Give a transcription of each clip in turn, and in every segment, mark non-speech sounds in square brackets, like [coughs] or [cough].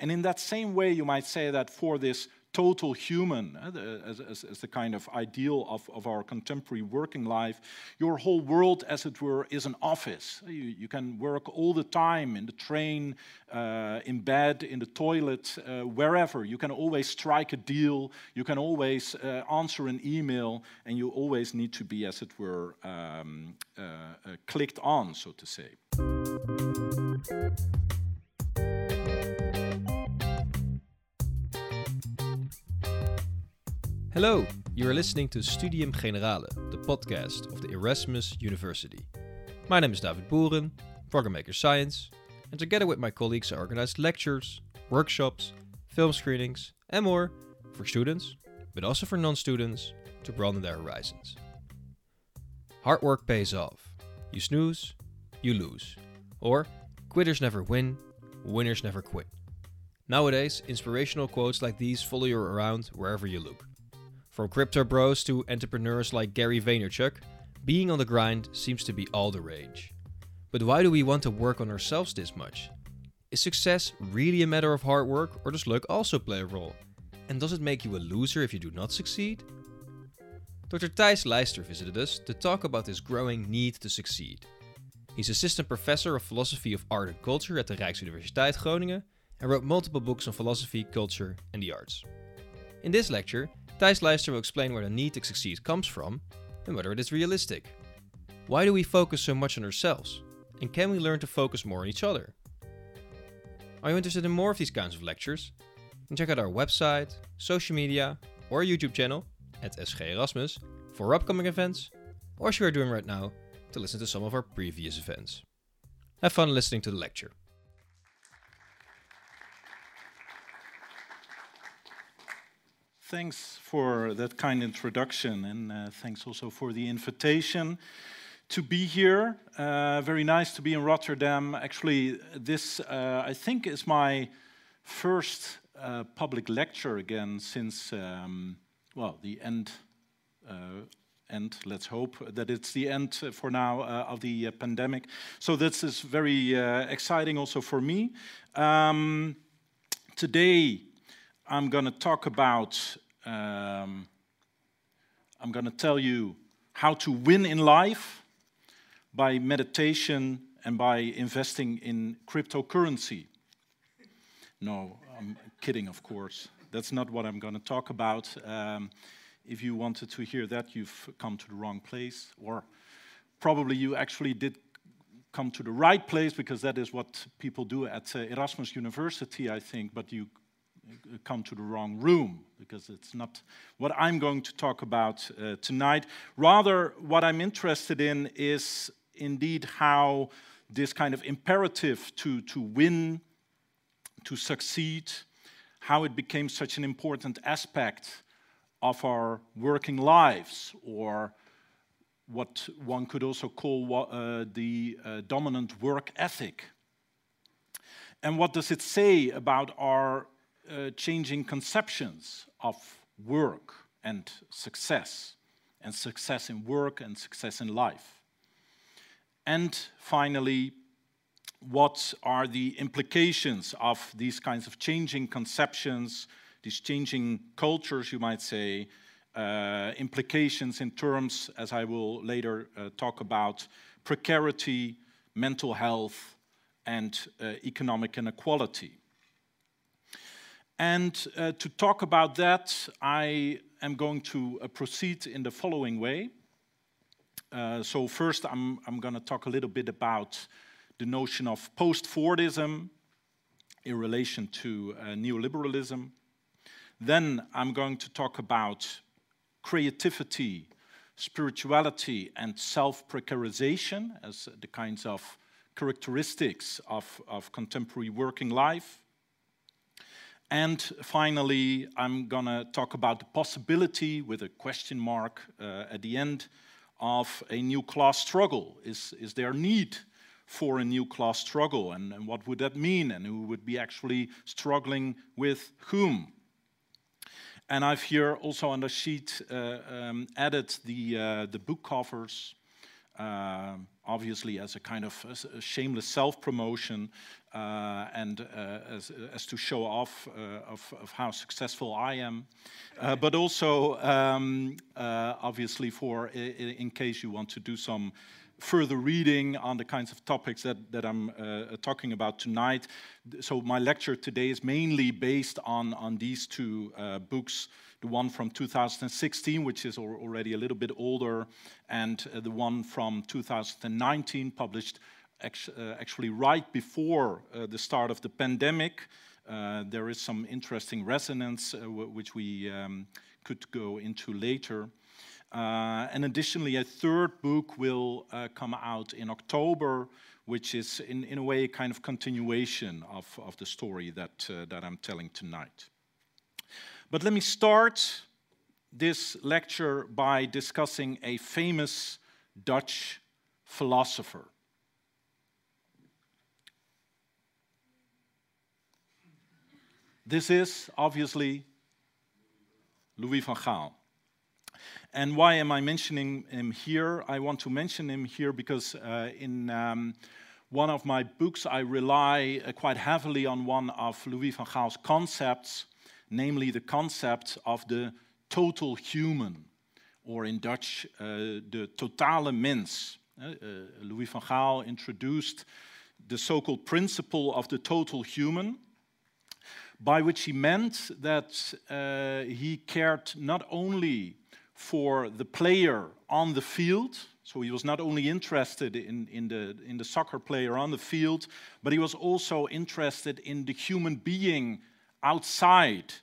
And in that same way, you might say that for this total human, uh, as, as, as, the kind of ideal of, of our contemporary working life. Your whole world, as it were, is an office. You, you can work all the time in the train, uh, in bed, in the toilet, uh, wherever. You can always strike a deal, you can always uh, answer an email, and you always need to be, as it were, um, uh, uh, clicked on, so to say. Hello, you are listening to Studium Generale, the podcast of the Erasmus University. My name is David Boeren, program maker science, and together with my colleagues I organize lectures, workshops, film screenings, and more for students, but also for non-students to broaden their horizons. Hard work pays off. You snooze, you lose. Or quitters never win, winners never quit. Nowadays, inspirational quotes like these follow you around wherever you look. From crypto bros to entrepreneurs like Gary Vaynerchuk, being on the grind seems to be all the rage. But why do we want to work on ourselves this much? Is success really a matter of hard work, or does luck also play a role? And does it make you a loser if you do not succeed? Dr. Thijs Lijster visited us to talk about this growing need to succeed. He's assistant professor of philosophy of art and culture at the Rijksuniversiteit Groningen and wrote multiple books on philosophy, culture, and the arts. In this lecture, Thijs Lijster will explain where the need to succeed comes from and whether it is realistic. Why do we focus so much on ourselves? And can we learn to focus more on each other? Are you interested in more of these kinds of lectures? Then check out our website, social media, or YouTube channel at SG Erasmus for upcoming events, or as you are doing right now, to listen to some of our previous events. Have fun listening to the lecture. Thanks for that kind introduction, and uh, thanks also for the invitation to be here. Uh, very nice to be in Rotterdam. Actually, this uh, I think is my first uh, public lecture again since um, well the end. Uh, end. Let's hope that it's the end for now uh, of the pandemic. So this is very exciting also for me. Um, today I'm going to talk about, um, I'm going to tell you how to win in life by meditation and by investing in cryptocurrency. No, I'm kidding, of course. That's not what I'm going to talk about. Um, if you wanted to hear that, you've come to the wrong place, or probably you actually did come to the right place because that is what people do at uh, Erasmus University, I think, but you come to the wrong room because it's not what I'm going to talk about uh, tonight. Rather, what I'm interested in is indeed how this kind of imperative to, to win, to succeed, how it became such an important aspect of our working lives, or what one could also call uh, the uh, dominant work ethic. And what does it say about our uh, changing conceptions of work and success, and success in work and success in life. And finally, what are the implications of these kinds of changing conceptions, these changing cultures, you might say, uh, implications in terms, as I will later uh, talk about, precarity, mental health, and uh, economic inequality. And uh, to talk about that, I am going to uh, proceed in the following way. Uh, so first, I'm, I'm going to talk a little bit about the notion of post-Fordism in relation to uh, neoliberalism. Then I'm going to talk about creativity, spirituality, and self-precarization as the kinds of characteristics of, of contemporary working life. And finally, I'm going to talk about the possibility, with a question mark uh, at the end, of a new class struggle. Is, is there need for a new class struggle? And, and what would that mean? And who would be actually struggling with whom? And I've here also on the sheet uh, um, added the, uh, the book covers uh, obviously as a kind of a shameless self-promotion uh, and uh, as, as, to show off uh, of, of, how successful I am, uh, but also um, uh, obviously for in case you want to do some further reading on the kinds of topics that, that I'm uh, talking about tonight. So my lecture today is mainly based on, on these two uh, books, the one from 2016, which is already a little bit older, and uh, the one from 2019, published uh, actually right before uh, the start of the pandemic. Uh, there is some interesting resonance, which we um, could go into later. Uh, and additionally, a third book will uh, come out in October, which is in, in a way a kind of continuation of, of the story that, uh, that I'm telling tonight. But let me start this lecture by discussing a famous Dutch philosopher. This is obviously Louis van Gaal. And why am I mentioning him here? I want to mention him here because uh, in um, one of my books, I rely uh, quite heavily on one of Louis van Gaal's concepts, namely the concept of the total human, or in Dutch, uh, the totale mens. Uh, uh, Louis van Gaal introduced the so called principle of the total human, by which he meant that uh, he cared not only for the player on the field. So he was not only interested in, in, the, in the soccer player on the field, but he was also interested in the human being outside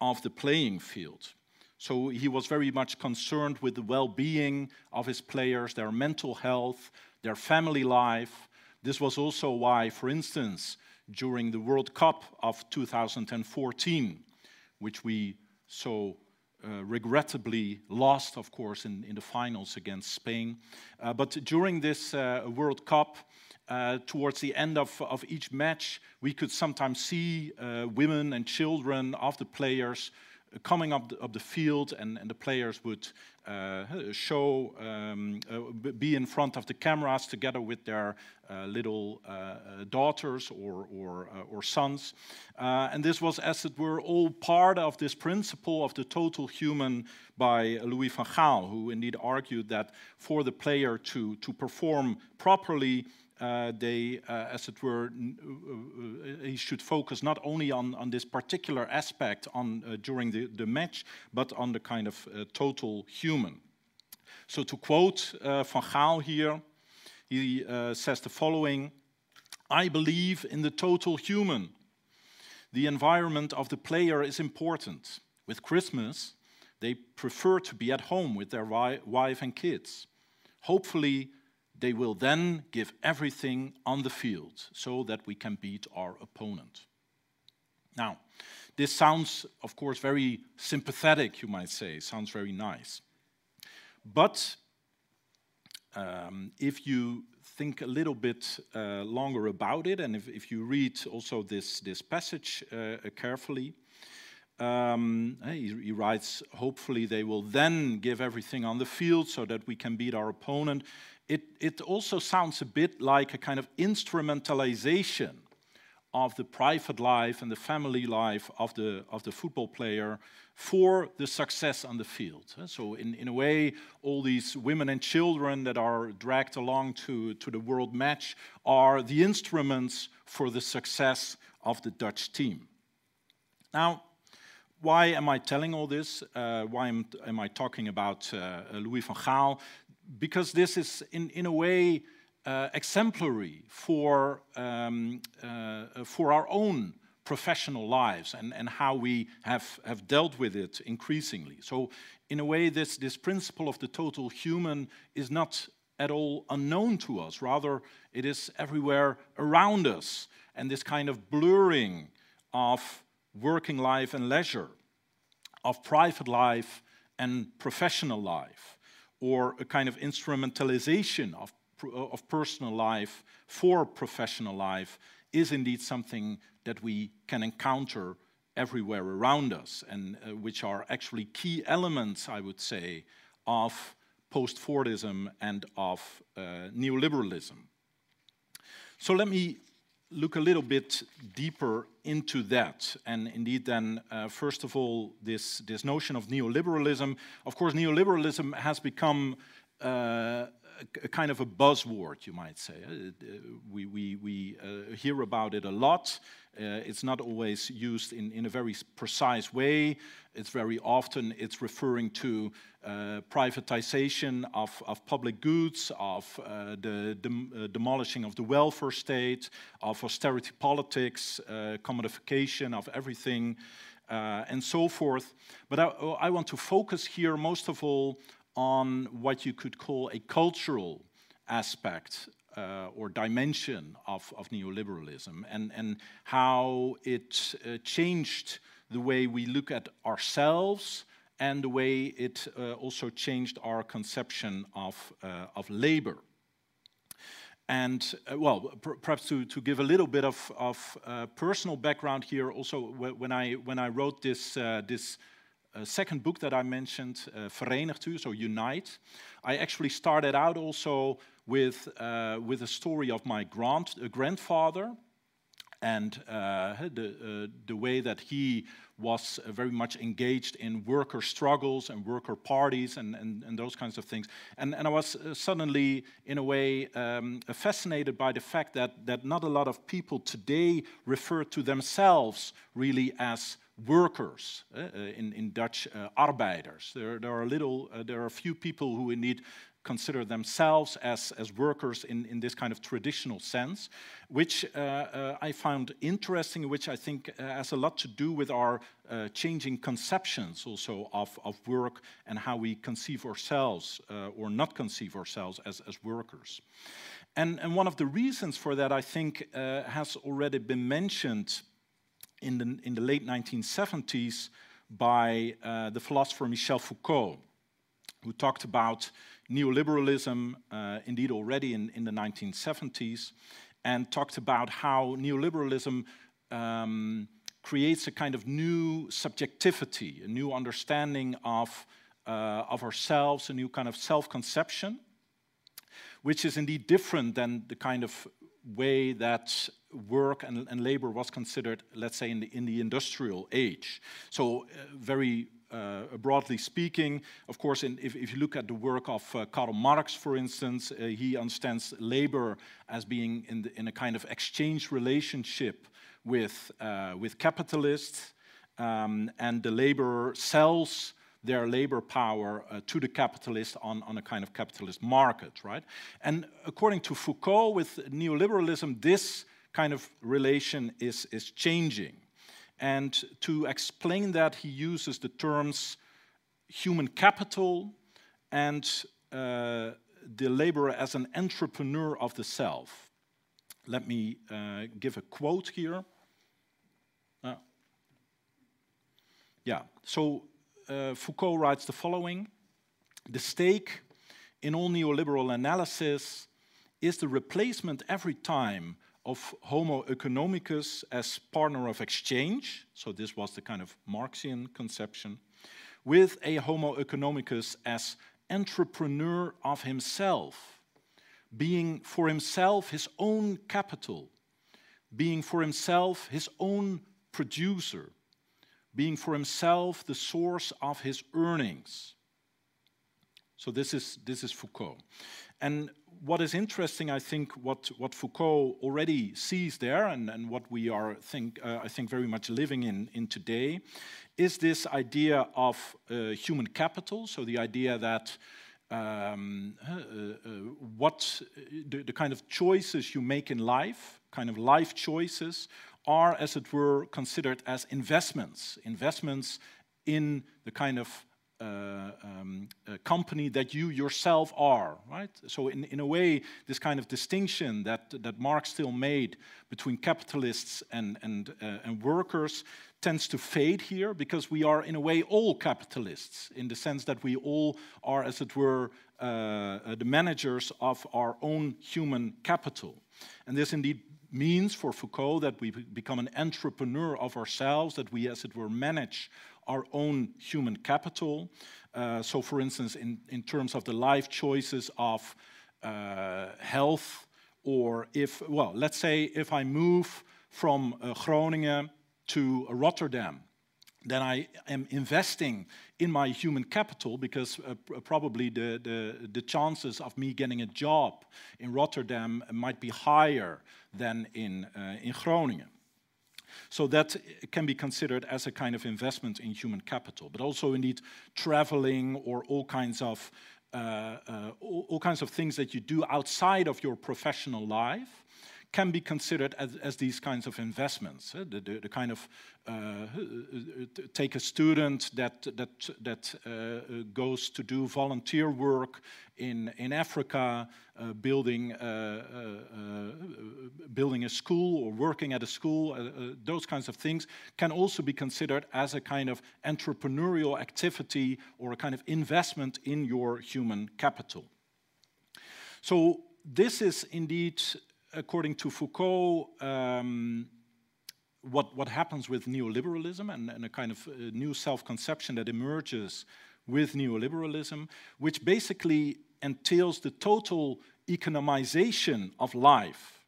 of the playing field. So he was very much concerned with the well being of his players, their mental health, their family life. This was also why, for instance, during the World Cup of 2014, which we so uh, regrettably lost, of course, in, in the finals against Spain. Uh, but during this uh, World Cup, uh, towards the end of, of each match, we could sometimes see uh, women and children of the players coming up the, up the field, and, and the players would uh, show, um, uh, be in front of the cameras together with their uh, little uh, uh, daughters or, or, uh, or sons. and this was, as it were, all part of this principle of the total human by Louis van Gaal, who indeed argued that for the player to, to perform properly, uh, they, uh, as it were, uh, he should focus not only on, on this particular aspect on, during the, the match, but on the kind of total human. So to quote Van Gaal here, he says the following, I believe in the total human. The environment of the player is important. With Christmas, they prefer to be at home with their wife and kids. Hopefully, they will then give everything on the field so that we can beat our opponent. Now, this sounds, of course, very sympathetic, you might say, sounds very nice. But um, if you think a little bit uh, longer about it, and if, if, you read also this, this passage uh, carefully, um, he, he, writes, hopefully they will then give everything on the field so that we can beat our opponent it, it also sounds a bit like a kind of instrumentalization of the private life and the family life of the, of the football player for the success on the field. So, in, in a way, all these women and children that are dragged along to, to the world match are the instruments for the success of the Dutch team. Now, why am I telling all this? Uh, why am, am, I talking about uh, Louis van Gaal? Because this is, in, in a way, uh, exemplary for, um, uh, for our own professional lives and, and how we have, have dealt with it increasingly. So, in a way, this, this principle of the total human is not at all unknown to us. Rather, it is everywhere around us. And this kind of blurring of working life and leisure, of private life and professional life, or a kind of instrumentalization of, of personal life for professional life is indeed something that we can encounter everywhere around us and uh, which are actually key elements, I would say, of post-Fordism and of uh, neoliberalism. So let me look a little bit deeper into that. And indeed, then, uh, first of all, this, this notion of neoliberalism. Of course, neoliberalism has become uh, a kind of a buzzword, you might say. Uh, uh, we we, we uh, hear about it a lot. Uh, it's not always used in, in a very precise way. It's very often it's referring to uh, privatization of, of public goods, of uh, the dem demolishing of the welfare state, of austerity politics, commodification of everything, and so forth. But I, I want to focus here most of all on what you could call a cultural aspect uh, or dimension of, of neoliberalism and, and how it uh, changed the way we look at ourselves and the way it uh, also changed our conception of, uh, of labor. And uh, well, per perhaps to, to give a little bit of, of uh, personal background here, also when I, when I wrote this, this uh, second book that I mentioned, uh, Verenigt U, so Unite. I actually started out also with, uh, with a story of my grand, uh, grandfather and uh, the, uh, the way that he was very much engaged in worker struggles and worker parties and, and, and those kinds of things. And, and I was suddenly, in a way, um, fascinated by the fact that, that not a lot of people today refer to themselves really as workers, uh, in, in Dutch, uh, arbeiders. There, there, are little, there are few people who indeed consider themselves as, as workers in, in this kind of traditional sense, which uh, uh, I found interesting, which I think uh, has a lot to do with our changing conceptions also of, of work and how we conceive ourselves or not conceive ourselves as, as workers. And, and one of the reasons for that, I think, has already been mentioned in the, in the late 1970s by uh, the philosopher Michel Foucault, who talked about neoliberalism, uh, indeed already in, in the 1970s, and talked about how neoliberalism um, creates a kind of new subjectivity, a new understanding of, uh, of ourselves, a new kind of self-conception, which is indeed different than the kind of way that work and, and, labor was considered, let's say, in the, in the industrial age. So, uh, very uh, broadly speaking, of course, in, if, if, you look at the work of uh, Karl Marx, for instance, uh, he understands labor as being in, the, in, a kind of exchange relationship with, uh, with capitalists, um, and the laborer sells their labor power uh, to the capitalist on, on a kind of capitalist market, right? And according to Foucault, with neoliberalism, this kind of relation is, is changing. And to explain that, he uses the terms human capital and uh, the laborer as an entrepreneur of the self. Let me uh, give a quote here. Uh, yeah, so uh, Foucault writes the following The stake in all neoliberal analysis is the replacement every time of Homo economicus as partner of exchange, so this was the kind of Marxian conception, with a Homo economicus as entrepreneur of himself, being for himself his own capital, being for himself his own producer, being for himself the source of his earnings. So this is, this is Foucault. And what is interesting, I think, what, what Foucault already sees there, and, and what we are, think, uh, I think, very much living in, in today, is this idea of uh, human capital. So the idea that um, uh, uh what the, the kind of choices you make in life, kind of life choices, are, as it were, considered as investments, investments in the kind of uh, um, company that you yourself are, right? So in, in a way, this kind of distinction that, that Marx still made between capitalists and, and, uh, and workers tends to fade here because we are in a way all capitalists in the sense that we all are, as it were, uh, the managers of our own human capital. And this indeed means for Foucault that we become an entrepreneur of ourselves, that we, as it were, manage our own human capital. Uh, so, for instance, in, in terms of the life choices of uh, health, or if, well, let's say if I move from uh, Groningen to Rotterdam, then I am investing in my human capital because uh, probably the, the, the, chances of me getting a job in Rotterdam might be higher than in, uh, in Groningen. So that can be considered as a kind of investment in human capital, but also indeed traveling or all kinds of uh, uh, all, all kinds of things that you do outside of your professional life can be considered as, as these kinds of investments. Uh, the, the, the, kind of uh, take a student that that that uh, goes to do volunteer work in in Africa, uh, building uh, uh, building a school or working at a school. those kinds of things can also be considered as a kind of entrepreneurial activity or a kind of investment in your human capital. So this is indeed according to Foucault, um, what, what happens with neoliberalism and, and a kind of uh, new self conception that emerges with neoliberalism, which basically entails the total economization of life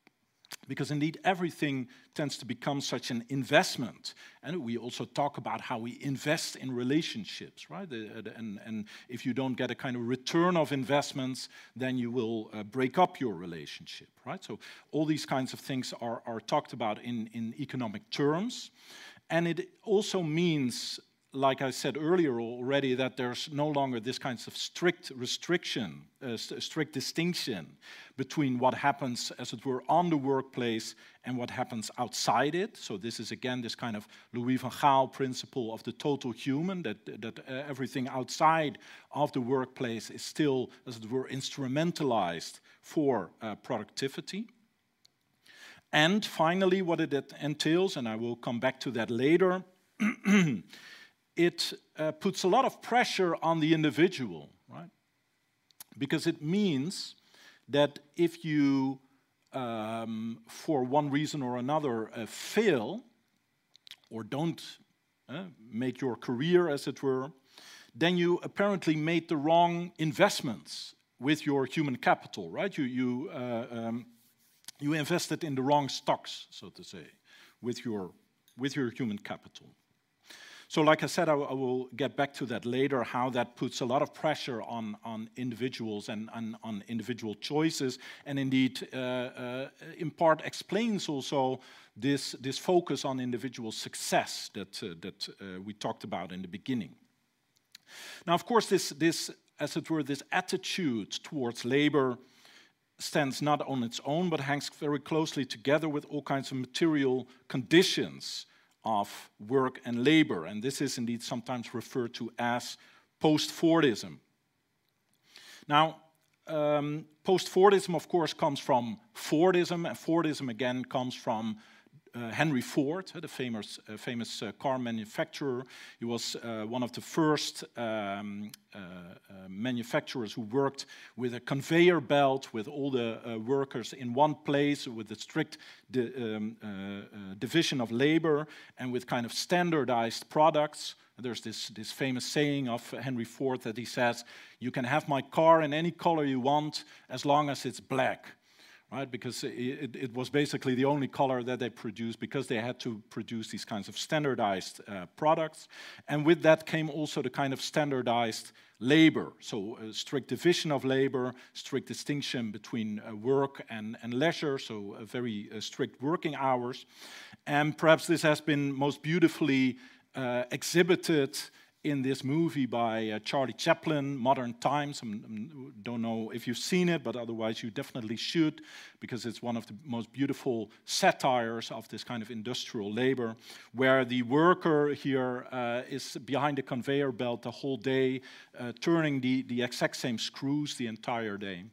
because indeed everything tends to become such an investment. And we also talk about how we invest in relationships right? And, and if you don't get a kind of return of investments then you will uh, break up your relationship right? So all these kinds of things are, are talked about in, in economic terms. And it also means like I said earlier already, that there's no longer this kind of strict restriction, uh, st strict distinction between what happens, as it were, on the workplace and what happens outside it. So this is again this kind of Louis van Gaal principle of the total human, that, that uh, everything outside of the workplace is still, as it were, instrumentalized for uh, productivity. And finally, what it entails, and I will come back to that later, [clears throat] it uh, puts a lot of pressure on the individual, right? Because it means that if you, um, for one reason or another, uh, fail or don't uh, make your career, as it were, then you apparently made the wrong investments with your human capital, right? You, you, uh, um, you invested in the wrong stocks, so to say, with your, with your human capital. So, like I said, I, I, will get back to that later, how that puts a lot of pressure on, on individuals and, and on individual choices, and indeed, uh, uh, in part, explains also this, this focus on individual success that, uh, that uh, we talked about in the beginning. Now, of course, this, this, as it were, this attitude towards labor stands not on its own, but hangs very closely together with all kinds of material conditions of work and labor, and this is indeed sometimes referred to as post-Fordism. Now, um, post-Fordism, of course, comes from Fordism, and Fordism again comes from uh, Henry Ford, uh, the famous, uh, famous car manufacturer. He was one of the first um, manufacturers who worked with a conveyor belt with all the workers in one place with a strict di um, division of labor and with kind of standardized products. There's this, this famous saying of Henry Ford that he says, You can have my car in any color you want as long as it's black right? Because it, it, was basically the only color that they produced because they had to produce these kinds of standardized uh, products. And with that came also the kind of standardized labor. So a strict division of labor, strict distinction between uh, work and, and leisure, so very uh, strict working hours. And perhaps this has been most beautifully uh, exhibited in this movie by uh, Charlie Chaplin, Modern Times. I don't know if you've seen it, but otherwise you definitely should, because it's one of the most beautiful satires of this kind of industrial labor, where the worker here uh, is behind the conveyor belt the whole day, uh, turning the, the exact same screws the entire day.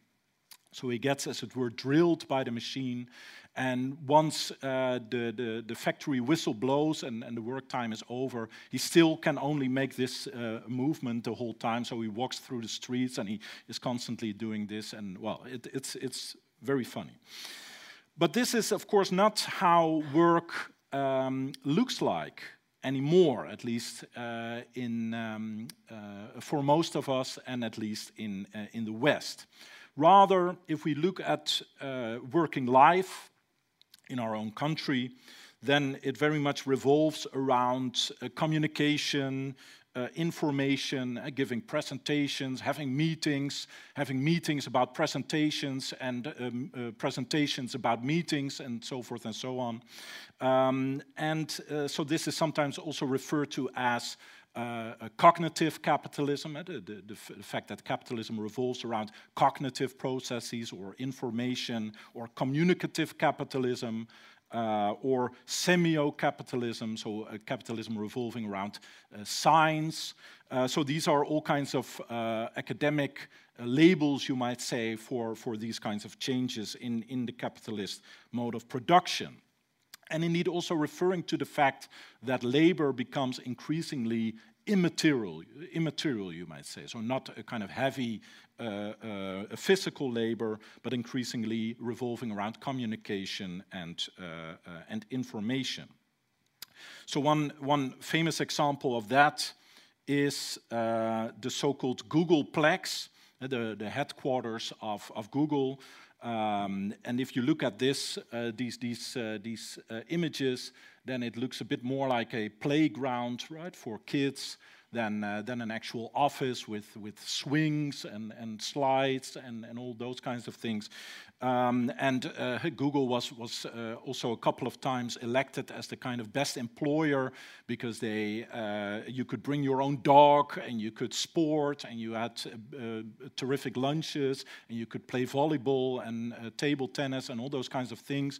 So he gets, as it were, drilled by the machine and once uh, the, the, the, factory whistle blows and, and, the work time is over, he still can only make this uh, movement the whole time. So he walks through the streets and he is constantly doing this. And well, it, it's, it's very funny. But this is, of course, not how work um, looks like anymore, at least uh, in, um, uh, for most of us, and at least in, uh, in the West. Rather, if we look at uh, working life in our own country, then it very much revolves around uh, communication, uh, information, uh, giving presentations, having meetings, having meetings about presentations and um, uh, presentations about meetings and so forth and so on. Um, and uh, so this is sometimes also referred to as uh, cognitive capitalism, uh, the, the, the, fact that capitalism revolves around cognitive processes or information, or communicative capitalism, uh, or semio-capitalism, so uh, capitalism revolving around uh, science. Uh, so these are all kinds of uh, academic labels, you might say, for, for these kinds of changes in, in the capitalist mode of production. And indeed also referring to the fact that labor becomes increasingly immaterial, immaterial, you might say. So not a kind of heavy uh, uh, physical labor, but increasingly revolving around communication and, uh, uh, and information. So one, one famous example of that is uh, the so-called Googleplex, the, the headquarters of, of Google, um, and if you look at this, uh, these, these, uh, these uh, images, then it looks a bit more like a playground, right, for kids than, uh, than an actual office with, with swings and, and slides and, and all those kinds of things. Um, and uh, Google was, was uh, also a couple of times elected as the kind of best employer because they, uh, you could bring your own dog and you could sport and you had uh, terrific lunches and you could play volleyball and uh, table tennis and all those kinds of things.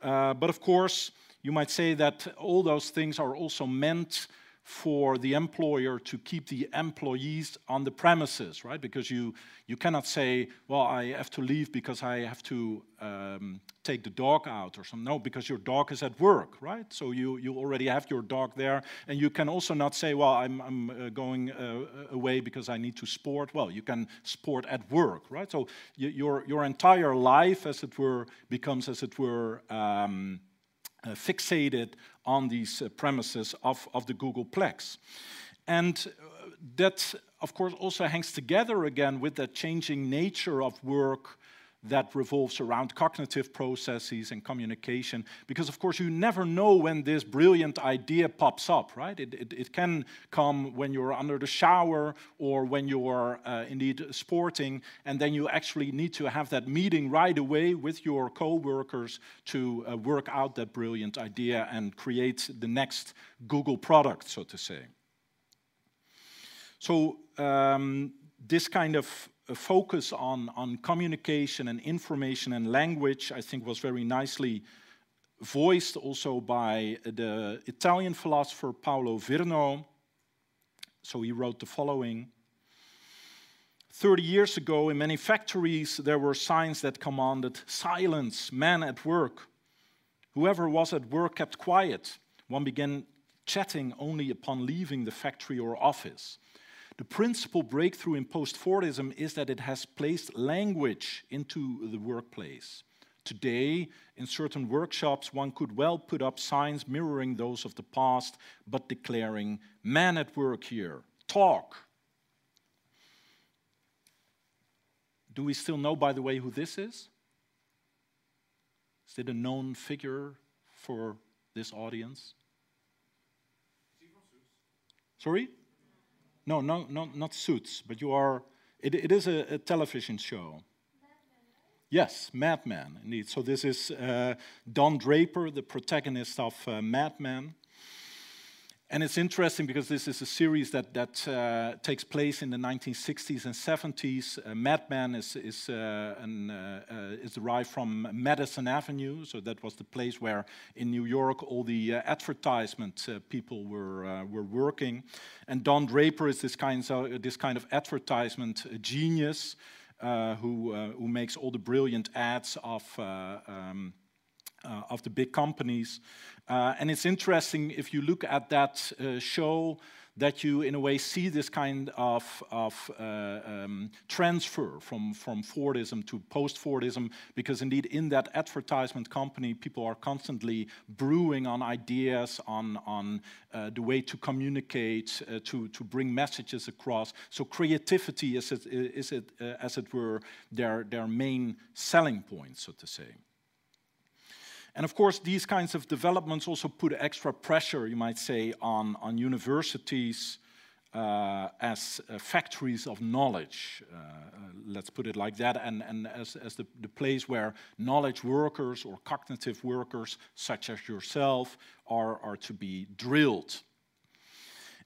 but of course, you might say that all those things are also meant for the employer to keep the employees on the premises, right? Because you, you cannot say, well, I have to leave because I have to um, take the dog out or something. No, because your dog is at work, right? So you, you already have your dog there. And you can also not say, well, I'm, I'm uh, going uh, away because I need to sport. Well, you can sport at work, right? So your, your entire life, as it were, becomes, as it were, um, fixated on these uh, premises of, of the Googleplex. And uh, that, of course, also hangs together again with the changing nature of work that revolves around cognitive processes and communication. Because, of course, you never know when this brilliant idea pops up, right? It, it, it can come when you're under the shower or when you're uh, indeed sporting, and then you actually need to have that meeting right away with your co workers to uh, work out that brilliant idea and create the next Google product, so to say. So, um, this kind of focus on, on communication and information and language, I think, was very nicely voiced also by the Italian philosopher Paolo Virno. So he wrote the following 30 years ago, in many factories, there were signs that commanded silence, man at work. Whoever was at work kept quiet. One began chatting only upon leaving the factory or office. The principal breakthrough in post-Fordism is that it has placed language into the workplace. Today, in certain workshops, one could well put up signs mirroring those of the past, but declaring, man at work here, talk. Do we still know, by the way, who this is? Is it a known figure for this audience? Sorry? No, no, no, not Suits, but you are. It, it is a, a television show. Yes, Mad Men, indeed. So this is uh, Don Draper, the protagonist of uh, Mad Men. And it's interesting because this is a series that, that uh, takes place in the 1960s and 70s. Uh, Mad Men is, is, uh, an, uh, uh, is derived from Madison Avenue, so that was the place where in New York all the uh, advertisement people were, were working. And Don Draper is this kind of, this kind of advertisement genius who, who makes all the brilliant ads of. Um, uh, of the big companies. Uh, and it's interesting if you look at that uh, show that you, in a way, see this kind of, of uh, um, transfer from, from Fordism to post-Fordism, because indeed in that advertisement company, people are constantly brewing on ideas, on, on uh, the way to communicate, uh, to, to bring messages across. So creativity is, is it, as it were, their, their main selling point, so to say. And of course, these kinds of developments also put extra pressure, you might say, on, on universities uh, as uh, factories of knowledge, uh, uh let's put it like that, and, and as, as the, the place where knowledge workers or cognitive workers, such as yourself, are, are to be drilled.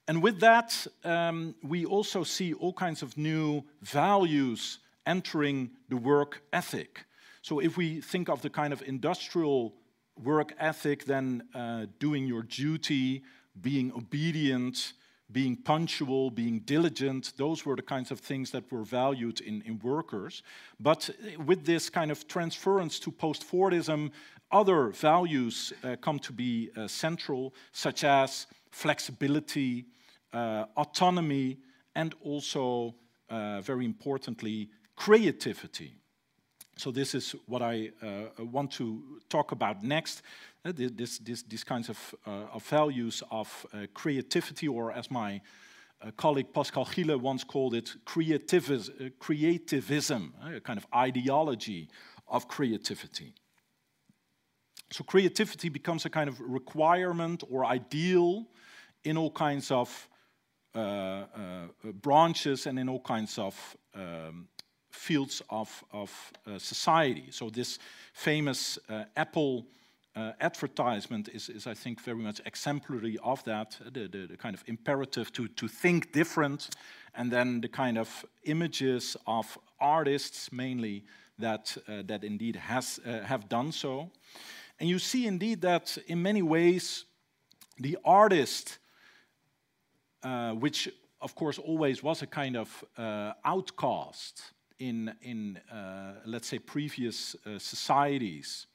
And with that, um, we also see all kinds of new values entering the work ethic. So if we think of the kind of industrial work ethic, then uh, doing your duty, being obedient, being punctual, being diligent, those were the kinds of things that were valued in, in workers. But uh, with this kind of transference to post Fordism, other values uh, come to be uh, central, such as flexibility, uh, autonomy, and also, uh, very importantly, creativity. So this is what I uh, want to talk about next. Uh, this, this, these kinds of, uh, of values of uh, creativity, or as my uh, colleague Pascal Gielen once called it, creativis uh, creativism, a kind of ideology of creativity. So creativity becomes a kind of requirement or ideal in all kinds of branches and in all kinds of um, fields of, of uh, society. So this famous uh, Apple uh, advertisement is, is, I think, very much exemplary of that, uh, the, the, the, kind of imperative to, to think different, and then the kind of images of artists, mainly, that, uh, that indeed has, uh, have done so. And you see indeed that in many ways, the artist, which of course always was a kind of outcast, in, in uh, let's say, previous uh, societies,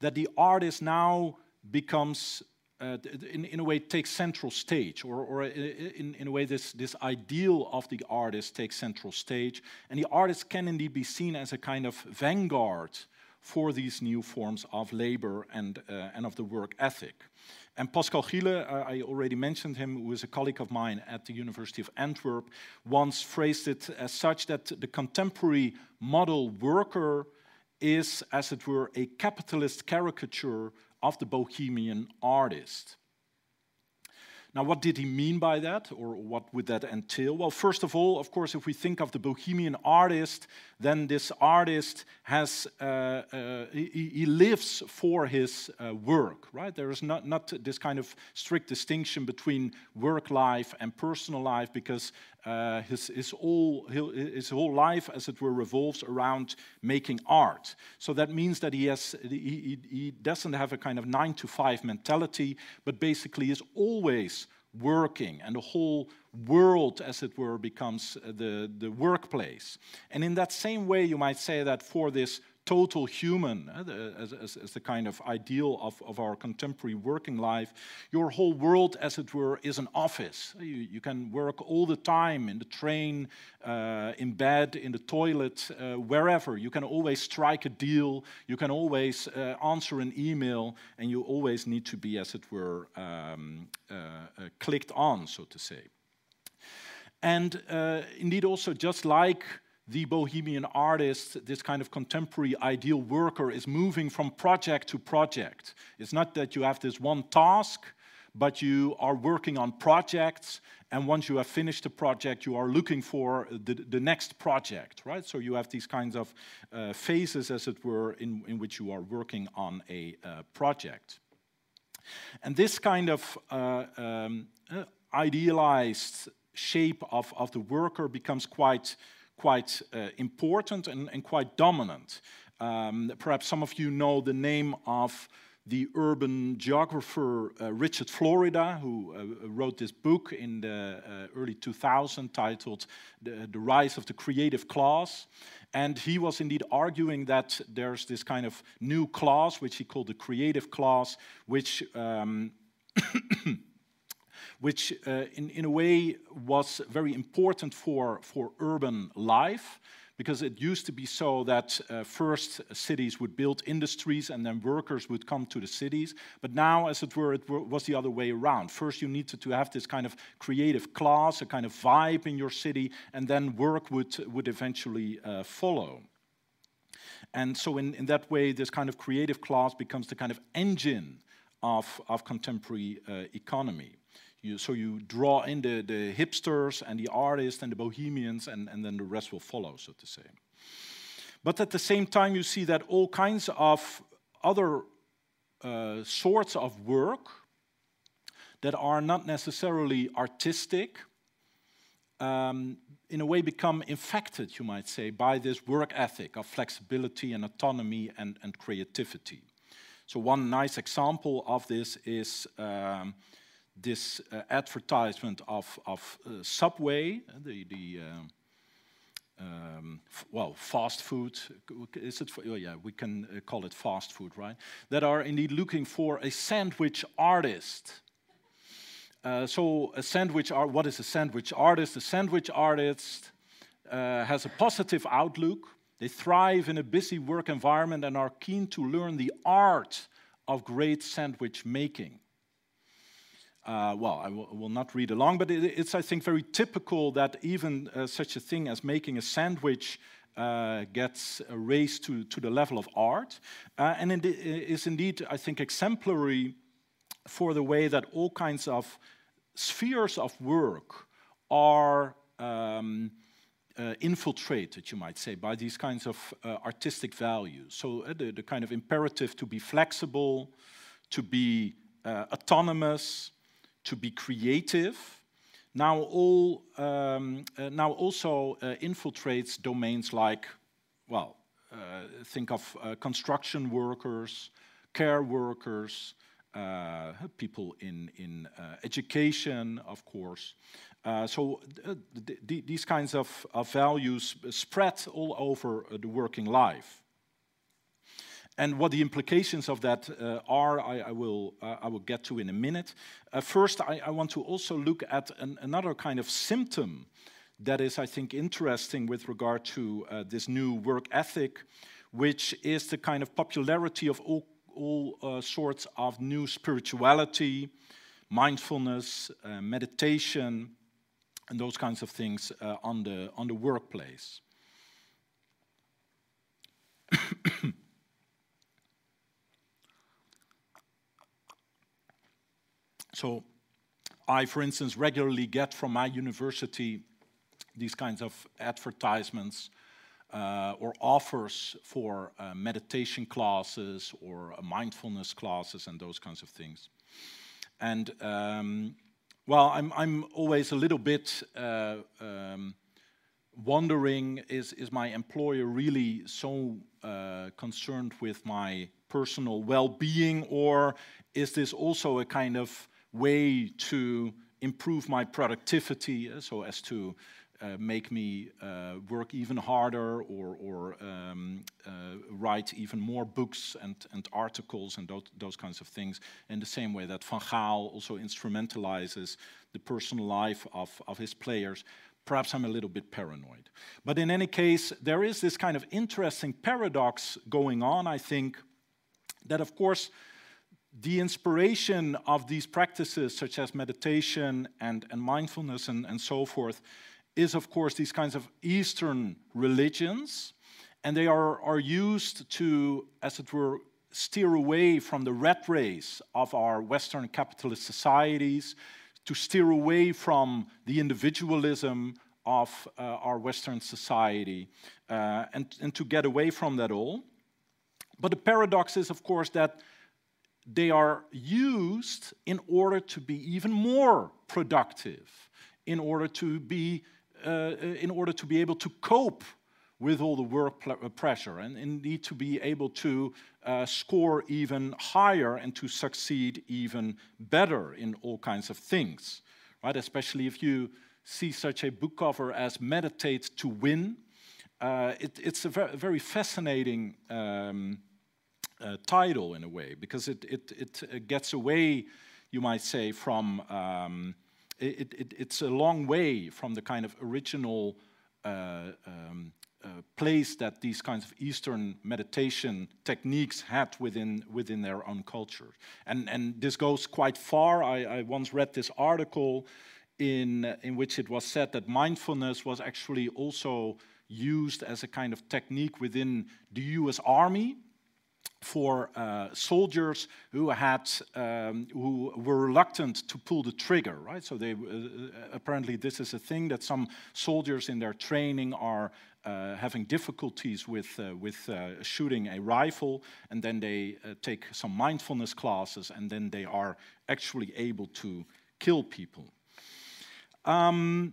that the artist now becomes, uh, in, in a way, takes central stage, or, or in, in a way, this, this ideal of the artist takes central stage, and the artist can indeed be seen as a kind of vanguard for these new forms of labor and, uh, and of the work ethic. And Pascal Gielen, uh, I already mentioned him, who is a colleague of mine at the University of Antwerp, once phrased it as such that the contemporary model worker is, as it were, a capitalist caricature of the bohemian artist. Now, what did he mean by that, or what would that entail? Well, first of all, of course, if we think of the bohemian artist, then this artist has uh, uh, he, he, lives for his uh, work, right? There is not not this kind of strict distinction between work life and personal life because uh, his, his, whole, his whole life, as it were, revolves around making art. So that means that he, has, he, he doesn't have a kind of nine to five mentality, but basically is always working, and the whole world, as it were, becomes the, the workplace. And in that same way, you might say that for this total human, uh, as, as, as, the kind of ideal of, of our contemporary working life. Your whole world, as it were, is an office. You, you can work all the time in the train, uh, in bed, in the toilet, uh, wherever. You can always strike a deal, you can always uh, answer an email, and you always need to be, as it were, um, clicked on, so to say. And indeed, also, just like the bohemian artist, this kind of contemporary ideal worker, is moving from project to project. It's not that you have this one task, but you are working on projects, and once you have finished a project, you are looking for the, the next project, right? So you have these kinds of uh, phases, as it were, in, in which you are working on a uh, project. And this kind of uh, um, uh, idealized shape of, of the worker becomes quite quite uh, important and, and, quite dominant. Um, perhaps some of you know the name of the urban geographer uh, Richard Florida, who uh, wrote this book in the uh, early 2000s titled the, the, Rise of the Creative Class. And he was indeed arguing that there's this kind of new class, which he called the creative class, which um, [coughs] which uh, in, in a way was very important for, for urban life because it used to be so that uh, first cities would build industries and then workers would come to the cities. But now, as it were, it was the other way around. First, you needed to have this kind of creative class, a kind of vibe in your city, and then work would, would eventually uh, follow. And so, in, in that way, this kind of creative class becomes the kind of engine of, of contemporary uh, economy. You, so you draw in the, the hipsters and the artists and the bohemians, and, and then the rest will follow, so to say. But at the same time, you see that all kinds of other uh, sorts of work that are not necessarily artistic, um, in a way become infected, you might say, by this work ethic of flexibility and autonomy and, and creativity. So one nice example of this is um, this uh, advertisement of, of uh, Subway, uh, the, the um, um, well, fast food, is it, oh yeah, we can uh, call it fast food, right? That are indeed looking for a sandwich artist. Uh, so a sandwich art, what is a sandwich artist? A sandwich artist uh, has a positive outlook. They thrive in a busy work environment and are keen to learn the art of great sandwich making. Uh, well, I will not read along, but it, it's, I think, very typical that even uh, such a thing as making a sandwich uh, gets raised to, to the level of art. Uh, and it is indeed, I think, exemplary for the way that all kinds of spheres of work are um, uh, infiltrated, you might say, by these kinds of uh, artistic values. So uh, the, the, kind of imperative to be flexible, to be uh, autonomous, to be creative, now, all, um, uh, now also uh, infiltrates domains like, well, uh, think of uh, construction workers, care workers, uh, people in, in uh, education, of course. so th these kinds of, of values spread all over the working life. And what the implications of that uh, are, I, I will, uh, I will get to in a minute. Uh, first, I, I, want to also look at an, another kind of symptom that is, I think, interesting with regard to uh, this new work ethic, which is the kind of popularity of all, all uh, sorts of new spirituality, mindfulness, uh, meditation, and those kinds of things on, the, on the workplace. [coughs] So I, for instance, regularly get from my university these kinds of advertisements uh, or offers for uh, meditation classes or uh, mindfulness classes and those kinds of things. And um, well, I'm, I'm always a little bit uh, um, wondering is, is my employer really so uh, concerned with my personal well being, or is this also a kind of way to improve my productivity uh, so as to uh, make me uh, work even harder or, or um, uh, write even more books and, and articles and those, those, kinds of things in the same way that Van Gaal also instrumentalizes the personal life of, of his players. Perhaps I'm a little bit paranoid. But in any case, there is this kind of interesting paradox going on, I think, that of course the inspiration of these practices, such as meditation and, and mindfulness and, and so forth, is of course these kinds of Eastern religions, and they are, are used to, as it were, steer away from the rat race of our Western capitalist societies, to steer away from the individualism of uh, our Western society, uh, and, and to get away from that all. But the paradox is, of course, that they are used in order to be even more productive, in order to be, uh, in order to be able to cope with all the work uh, pressure and indeed to be able to uh, score even higher and to succeed even better in all kinds of things, right? Especially if you see such a book cover as Meditate to Win, uh, it, it's a ver very fascinating um, uh, title in a way because it, it, it gets away, you might say, from um, it, it, it's a long way from the kind of original uh, um, uh, place that these kinds of Eastern meditation techniques had within, within their own culture. And, and this goes quite far. I, I once read this article in, in which it was said that mindfulness was actually also used as a kind of technique within the US Army for uh, soldiers who had um, who were reluctant to pull the trigger, right? So they uh, apparently this is a thing that some soldiers in their training are uh, having difficulties with uh, with uh, shooting a rifle, and then they uh, take some mindfulness classes, and then they are actually able to kill people. Um,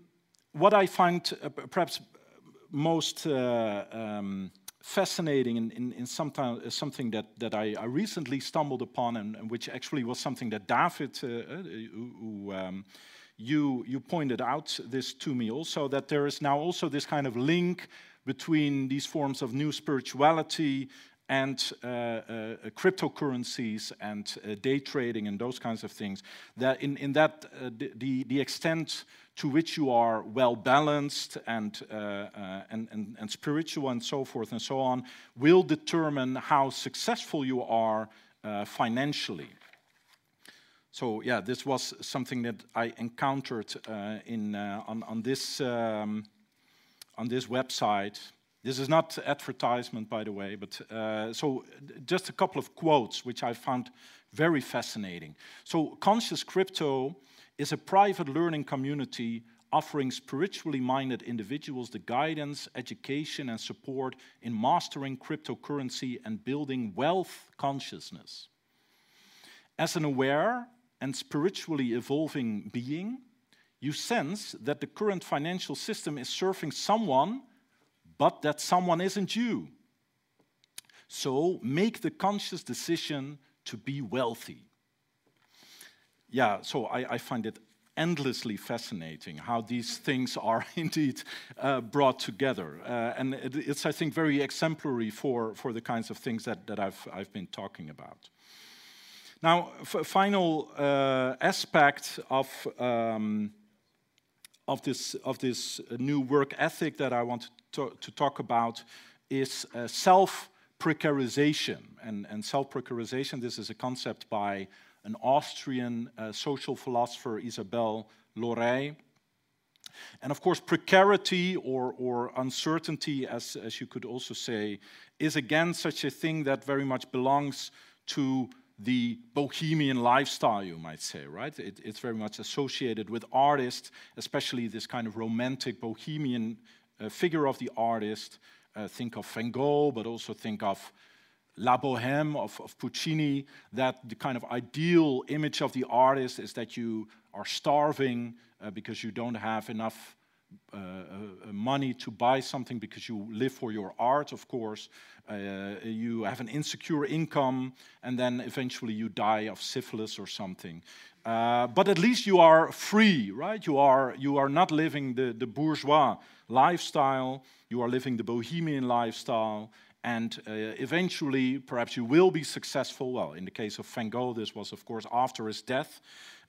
what I find perhaps most um, fascinating and, in, in sometime, uh, something that, that I, I, recently stumbled upon and, and, which actually was something that David, uh, uh, who, um, you, you pointed out this to me also, that there is now also this kind of link between these forms of new spirituality and uh, uh, cryptocurrencies and uh, day trading and those kinds of things. That in, in that the, the extent to which you are well balanced and, uh, uh, and, and, and, spiritual and so forth and so on will determine how successful you are uh, financially. So yeah, this was something that I encountered uh, in, uh, on, on, this, um, on this website. This is not advertisement, by the way, but uh, so just a couple of quotes which I found very fascinating. So conscious crypto is a private learning community offering spiritually minded individuals the guidance, education, and support in mastering cryptocurrency and building wealth consciousness. As an aware and spiritually evolving being, you sense that the current financial system is serving someone, but that someone isn't you. So make the conscious decision to be wealthy yeah, so I, I, find it endlessly fascinating how these things are [laughs] indeed uh, brought together. Uh, and it, it's, I think, very exemplary for, for the kinds of things that, that I've, I've been talking about. Now, final uh, aspect of, um, of, this, of this new work ethic that I want to, to talk about is uh, self precarization. And, and self precarization, this is a concept by an Austrian uh, social philosopher, Isabell Lorey. And of course, precarity or, or uncertainty, as, as you could also say, is again such a thing that very much belongs to the bohemian lifestyle, you might say, right? It, it's very much associated with artists, especially this kind of romantic bohemian uh, figure of the artist. Uh, think of Van Gogh, but also think of La Boheme of, of Puccini, that the kind of ideal image of the artist is that you are starving uh, because you don't have enough uh, uh, money to buy something because you live for your art, of course. Uh, you have an insecure income, and then eventually you die of syphilis or something. Uh, but at least you are free, right? You are, you are not living the, the bourgeois lifestyle, you are living the bohemian lifestyle, and uh, eventually, perhaps you will be successful. Well, in the case of Van Gogh, this was, of course, after his death.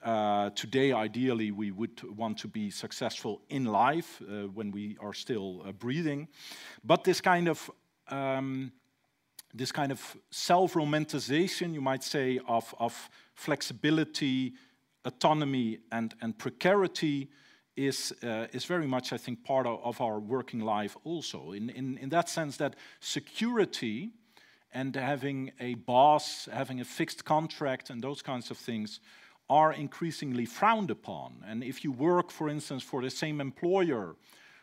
Uh, today, ideally, we would want to be successful in life uh, when we are still uh, breathing. But this kind of um, this kind of self-romanticization, you might say, of, of flexibility, autonomy, and, and precarity is, uh, is very much, I think, part of, of our working life also. In, in, in that sense, that security and having a boss, having a fixed contract, and those kinds of things are increasingly frowned upon. And if you work, for instance, for the same employer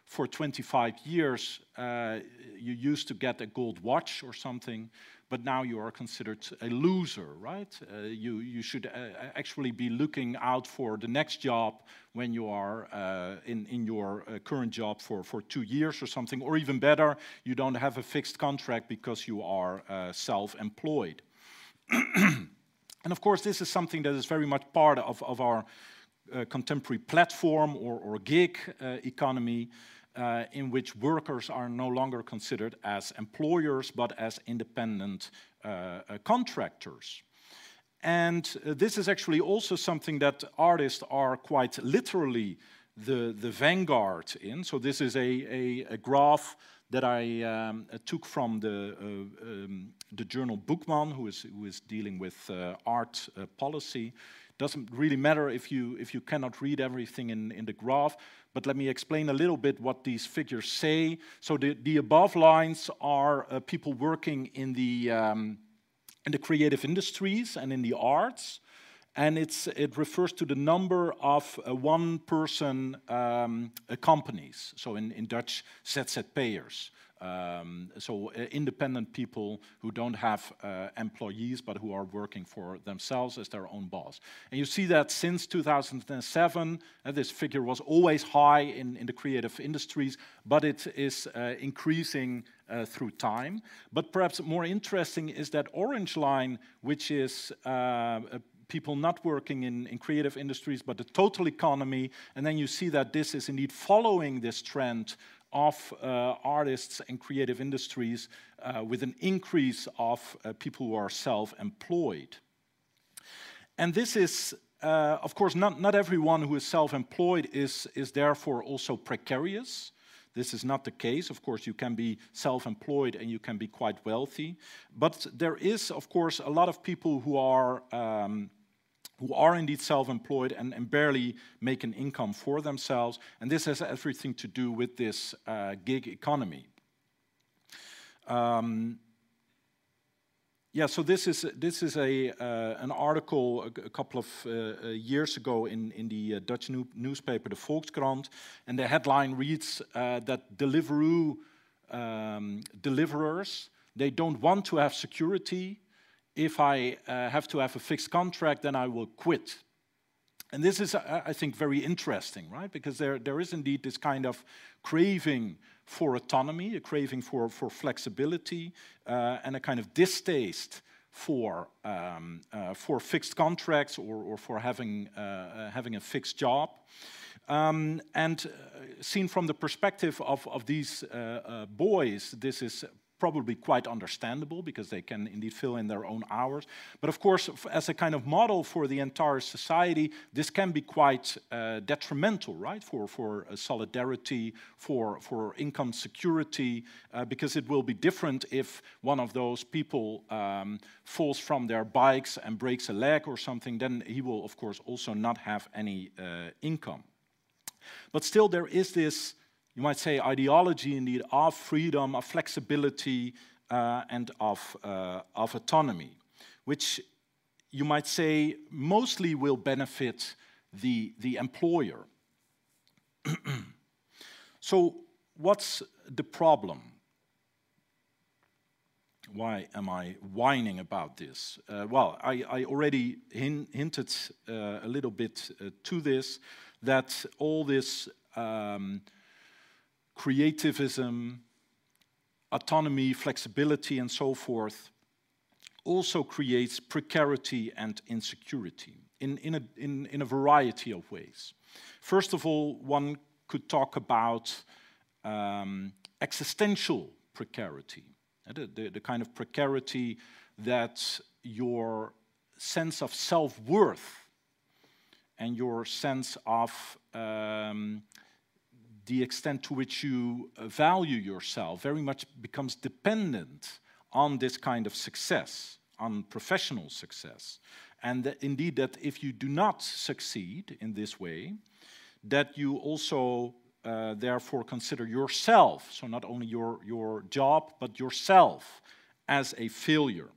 for 25 years, uh, you used to get a gold watch or something but now you are considered a loser, right? Uh, you, you should uh, actually be looking out for the next job when you are uh, in, in your uh, current job for, for two years or something, or even better, you don't have a fixed contract because you are uh, self employed. [clears throat] and of course, this is something that is very much part of, of our uh, contemporary platform or, or gig economy. Uh, in which workers are no longer considered as employers but as independent uh, uh contractors. And uh, this is actually also something that artists are quite literally the, the vanguard in. So this is a, a, a graph that I um, took from the, uh, um, the journal Boekman, who is, who is dealing with uh, art uh, policy. Doesn't really matter if you, if you cannot read everything in, in the graph, but let me explain a little bit what these figures say. So the, the above lines are uh, people working in the, um, in the creative industries and in the arts and it's, it refers to the number of uh, one-person um, uh, companies. So in, in Dutch, ZZP'ers. Um, so uh, independent people who don't have uh, employees but who are working for themselves as their own boss. And you see that since 2007, uh, this figure was always high in, in the creative industries, but it is uh, increasing uh, through time. But perhaps more interesting is that orange line, which is uh, people not working in, in creative industries, but the total economy. And then you see that this is indeed following this trend of uh, artists and creative industries uh, with an increase of uh, people who are self-employed. And this is, uh, of course, not, not everyone who is self-employed is, is therefore also precarious. This is not the case. Of course, you can be self employed and you can be quite wealthy. But there is, of course, a lot of people who are. Um, who are indeed self-employed and, and, barely make an income for themselves, and this has everything to do with this uh, gig economy. Um, yeah, so this is this is a uh, an article a, a couple of uh, uh, years ago in in the uh, Dutch new newspaper, the Volkskrant, and the headline reads uh, that Deliveroo um, deliverers they don't want to have security. If I uh, have to have a fixed contract, then I will quit. And this is, I think, very interesting, right? Because there, there is indeed this kind of craving for autonomy, a craving for, for flexibility, uh, and a kind of distaste for, um, uh, for fixed contracts or, or for having, uh, uh having a fixed job. Um, and uh, seen from the perspective of, of these boys, this is probably quite understandable because they can indeed fill in their own hours. But of course, as a kind of model for the entire society, this can be quite uh, detrimental, right, for, for uh, solidarity, for, for income security, uh, because it will be different if one of those people um, falls from their bikes and breaks a leg or something, then he will, of course, also not have any uh, income. But still, there is this you might say, ideology indeed of freedom, of flexibility, uh, and of, uh, of autonomy, which you might say mostly will benefit the, the employer. [clears throat] so, what's the problem? Why am I whining about this? Uh, well, I, I already hin hinted uh, a little bit uh, to this that all this um, creativism, autonomy, flexibility, and so forth, also creates precarity and insecurity in, in, a, in, in a variety of ways. First of all, one could talk about um, existential precarity, uh, the, the, the, kind of precarity that your sense of self worth and your sense of um, the extent to which you uh, value yourself very much becomes dependent on this kind of success, on professional success. And that indeed, that if you do not succeed in this way, that you also uh, therefore consider yourself, so not only your, your job, but yourself, as a failure.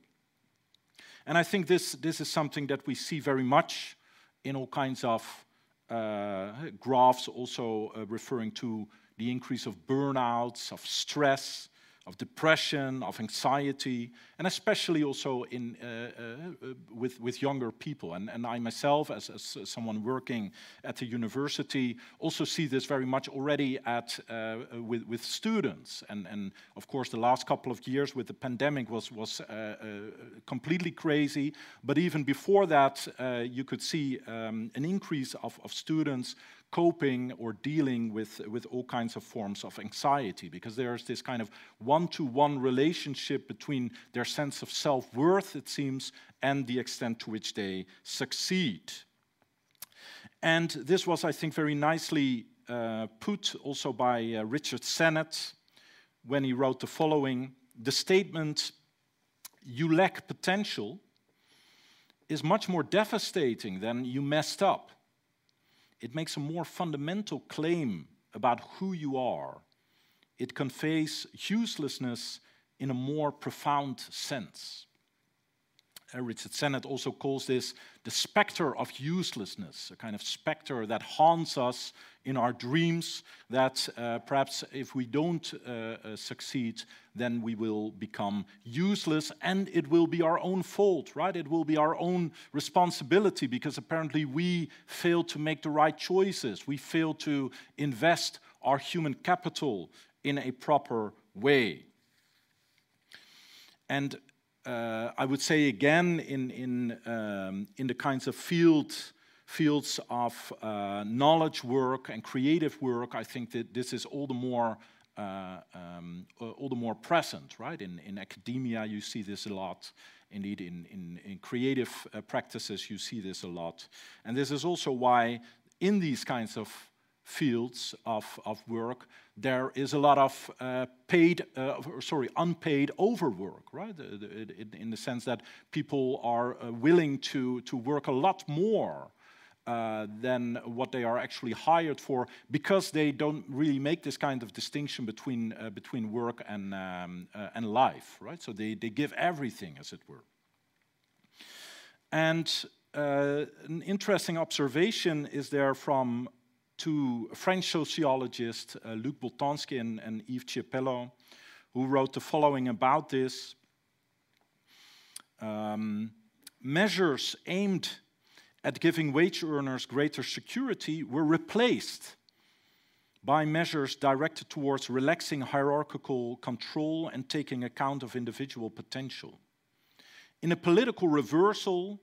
And I think this, this is something that we see very much in all kinds of graphs also uh, referring to the increase of burnouts, of stress, of depression, of anxiety, and especially also in, uh, uh, with, with younger people. And, and I myself, as, as someone working at the university, also see this very much already at, uh, with, with students. And, and of course, the last couple of years with the pandemic was, was uh, uh, completely crazy. But even before that, uh, you could see um, an increase of, of students coping or dealing with, with all kinds of forms of anxiety because there's this kind of one to one relationship between their sense of self worth, it seems, and the extent to which they succeed. And this was, I think, very nicely uh, put also by uh, Richard Sennett when he wrote the following The statement, you lack potential, is much more devastating than you messed up. It makes a more fundamental claim about who you are. It conveys uselessness in a more profound sense. Uh, Richard Sennett also calls this the specter of uselessness, a kind of specter that haunts us in our dreams, that uh, perhaps if we don't uh, uh, succeed, then we will become useless and it will be our own fault, right? It will be our own responsibility because apparently we failed to make the right choices. We failed to invest our human capital in a proper way. And uh, I would say again, in, in, um, in the kinds of field, fields of uh, knowledge work and creative work, I think that this is all the more uh, um, all the more present, right? In, in academia, you see this a lot. Indeed, in, in, in creative uh, practices, you see this a lot. And this is also why, in these kinds of fields of, of work, there is a lot of uh, paid, uh, sorry, unpaid overwork, right? In the sense that people are uh, willing to, to work a lot more uh, than what they are actually hired for because they don't really make this kind of distinction between, uh, between work and, um, uh, and life, right? So they, they give everything, as it were. And an interesting observation is there from two French sociologists, uh, Luc Boltanski and, and Yves Chiapello, who wrote the following about this. Um, measures aimed at giving wage earners greater security were replaced by measures directed towards relaxing hierarchical control and taking account of individual potential. In a political reversal,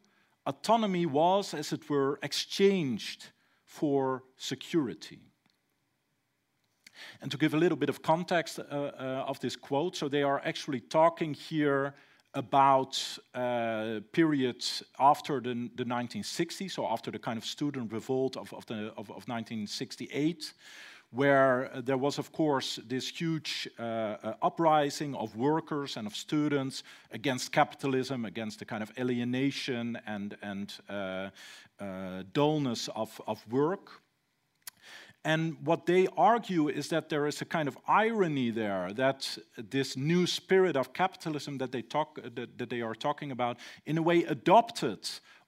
autonomy was, as it were, exchanged for security. And to give a little bit of context uh, uh, of this quote, so they are actually talking here about uh, periods after the, the 1960s, so after the kind of student revolt of, of, the, of, of 1968, where uh, there was, of course, this huge uh, uh, uprising of workers and of students against capitalism, against the kind of alienation and, and uh, dullness of, of work. And what they argue is that there is a kind of irony there that this new spirit of capitalism that they, talk, that, that they are talking about, in a way, adopted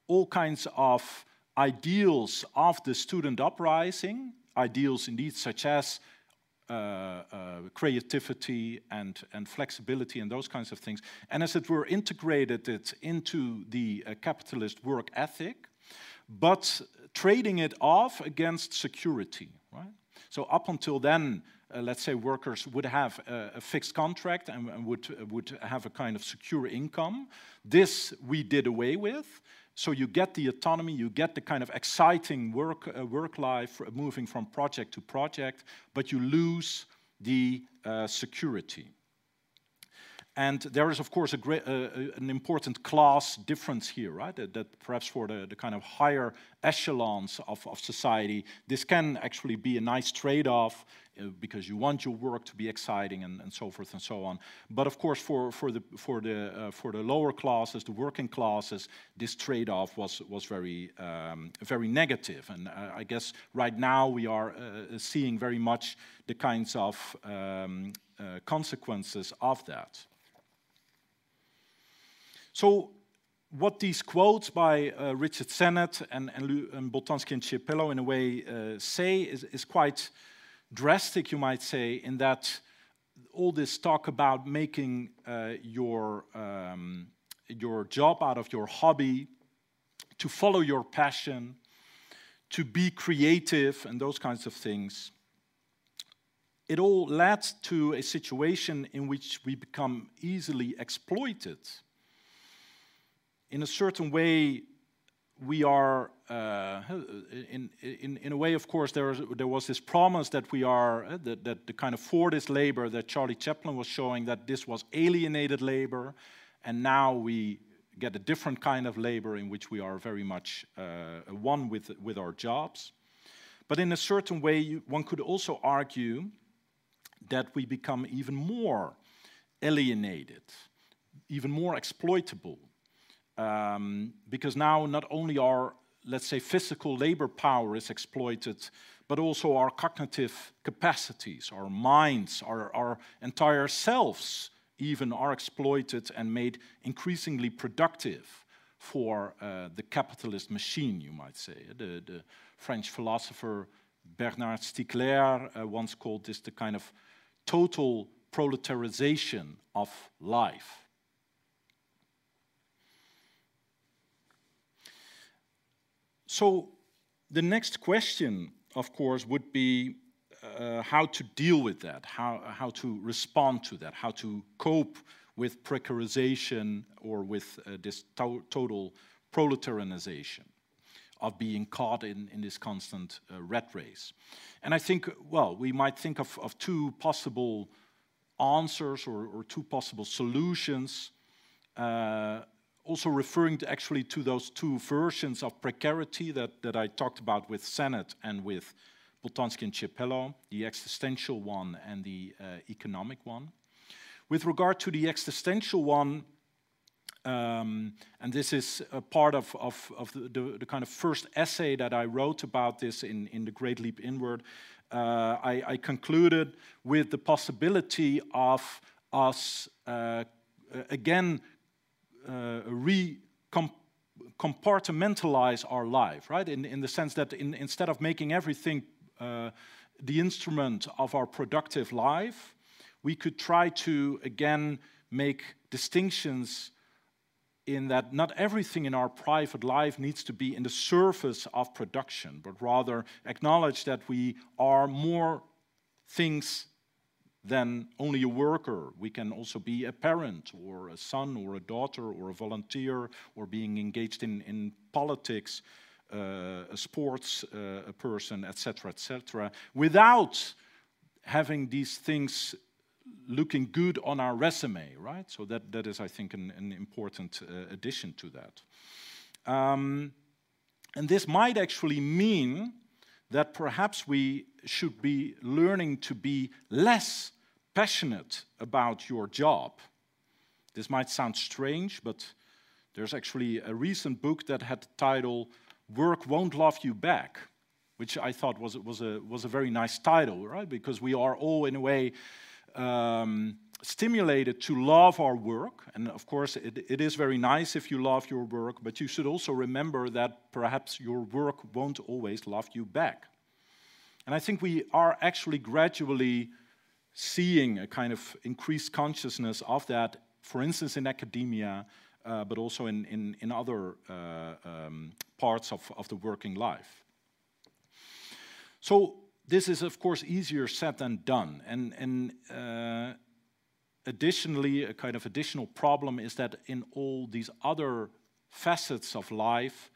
all kinds of ideals of the student uprising, ideals indeed such as uh, uh, creativity and, and flexibility and those kinds of things, and as it were, integrated it into the uh, capitalist work ethic, but trading it off against security. Right? So up until then, uh, let's say workers would have a, a fixed contract and, and would, would have a kind of secure income. This we did away with. So you get the autonomy, you get the kind of exciting work, uh, work life uh, moving from project to project, but you lose the uh, security. And there is, of course, great, uh, an important class difference here, right? That, that perhaps for the, the, kind of higher echelons of, of society, this can actually be a nice trade off uh, because you want your work to be exciting and, and, so forth and so on. But of course, for, for, the, for, the, uh, for the lower classes, the working classes, this trade off was, was very, um, very negative. And uh, I guess right now we are uh, seeing very much the kinds of um, uh, consequences of that. So what these quotes by uh, Richard Sennett and, and, and Boltanski and Chiapello in a way uh, say is, is, quite drastic, you might say, in that all this talk about making uh, your, um, your job out of your hobby, to follow your passion, to be creative, and those kinds of things, it all led to a situation in which we become easily exploited in a certain way, we are, uh, in, in, in a way, of course, there, is, there was this promise that we are, uh, that, that the kind of Fordist labor that Charlie Chaplin was showing, that this was alienated labor, and now we get a different kind of labor in which we are very much uh, one with, with our jobs. But in a certain way, one could also argue that we become even more alienated, even more exploitable um, because now not only our, let's say, physical labor power is exploited, but also our cognitive capacities, our minds, our, our entire selves even are exploited and made increasingly productive for uh, the capitalist machine, you might say. The, the French philosopher Bernard Stiegler uh, once called this the kind of total proletarization of life. So the next question, of course, would be uh, how to deal with that, how, how to respond to that, how to cope with precarization or with uh, this to total proletarianization of being caught in, in this constant uh, rat race. And I think, well, we might think of, of two possible answers or, or two possible solutions. Uh, also referring to actually to those two versions of precarity that, that I talked about with Sennett and with Boltanski and Chiapello, the existential one and the uh, economic one. With regard to the existential one, um, and this is a part of, of, of the, the, the, kind of first essay that I wrote about this in, in The Great Leap Inward, uh, I, I, concluded with the possibility of us uh, again uh, re-compartmentalize our life, right? In, in the sense that in, instead of making everything uh, the instrument of our productive life, we could try to, again, make distinctions in that not everything in our private life needs to be in the service of production, but rather acknowledge that we are more things than only a worker. We can also be a parent or a son or a daughter or a volunteer or being engaged in, in politics, uh, a sports uh, a person, etc., etc., without having these things looking good on our resume, right? So that, that is, I think, an, an important uh, addition to that. Um, and this might actually mean that perhaps we should be learning to be less passionate about your job. This might sound strange, but there's actually a recent book that had the title Work Won't Love You Back, which I thought was, was, a, was a very nice title, right? Because we are all, in a way, um, stimulated to love our work. And of course, it, it is very nice if you love your work, but you should also remember that perhaps your work won't always love you back. And I think we are actually gradually seeing a kind of increased consciousness of that, for instance, in academia, uh, but also in, in, in other uh, um, parts of, of the working life. So this is, of course, easier said than done. And, and uh, additionally, a kind of additional problem is that in all these other facets of life,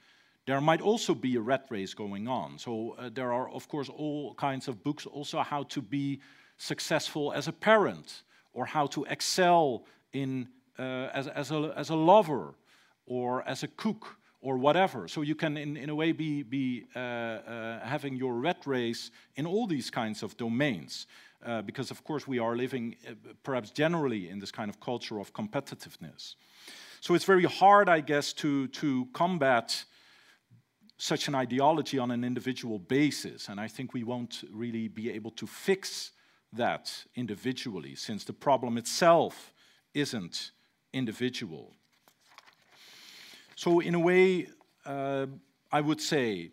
there might also be a rat race going on. So uh, there are, of course, all kinds of books also how to be successful as a parent or how to excel in, uh, as, as, a, as a lover or as a cook or whatever. So you can, in, in a way, be, be uh, uh, having your rat race in all these kinds of domains. Uh, because, of course, we are living uh, perhaps generally in this kind of culture of competitiveness. So it's very hard, I guess, to, to combat such an ideology on an individual basis. And I think we won't really be able to fix that individually, since the problem itself isn't individual. So, in a way, uh, I would say,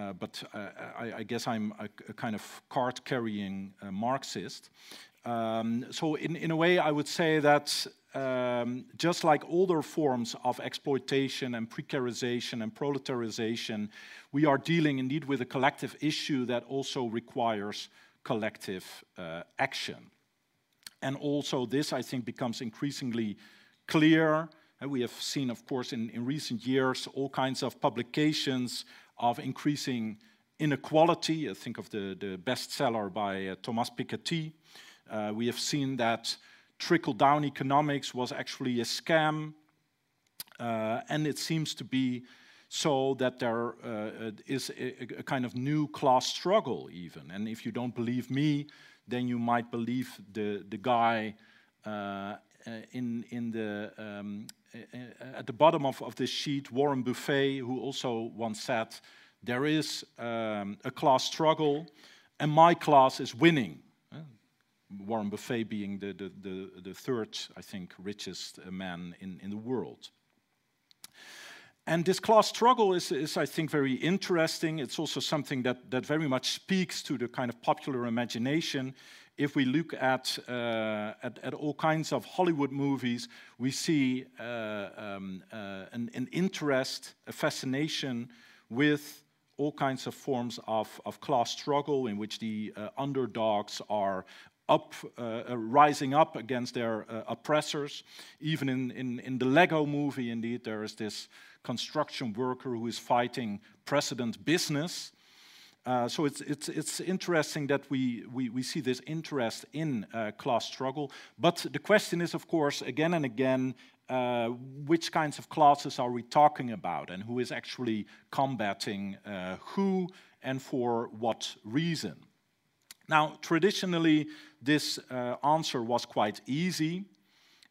uh, but uh, I, I, guess I'm a, a kind of card carrying uh, Marxist. Um, so, in, in a way, I would say that um, just like older forms of exploitation and precarization and proletarization, we are dealing indeed with a collective issue that also requires collective uh, action. And also, this I think becomes increasingly clear And we have seen, of course, in, in recent years, all kinds of publications of increasing inequality. I think of the, the bestseller by uh, Thomas Piketty. Uh, we have seen that trickle down economics was actually a scam, uh, and it seems to be so that there uh, is a, a, kind of new class struggle, even. And if you don't believe me, then you might believe the, the guy uh, in, in the, um, at the bottom of, of this sheet, Warren Buffett, who also once said, there is um, a class struggle, and my class is winning. Warren Buffett being the, the, the, the, third, I think, richest man in, in the world. And this class struggle is, is, I think, very interesting. It's also something that, that very much speaks to the kind of popular imagination. If we look at, uh, at, at, all kinds of Hollywood movies, we see uh, um, uh, an, an, interest, a fascination with all kinds of forms of, of class struggle in which the uh, underdogs are up, uh, uh, rising up against their oppressors. Even in, in, in the Lego movie, indeed, there is this construction worker who is fighting President Business. Uh, so it's, it's, it's interesting that we, we, we see this interest in uh, class struggle. But the question is, of course, again and again, uh, which kinds of classes are we talking about and who is actually combating who and for what reason? Now, traditionally, this uh, answer was quite easy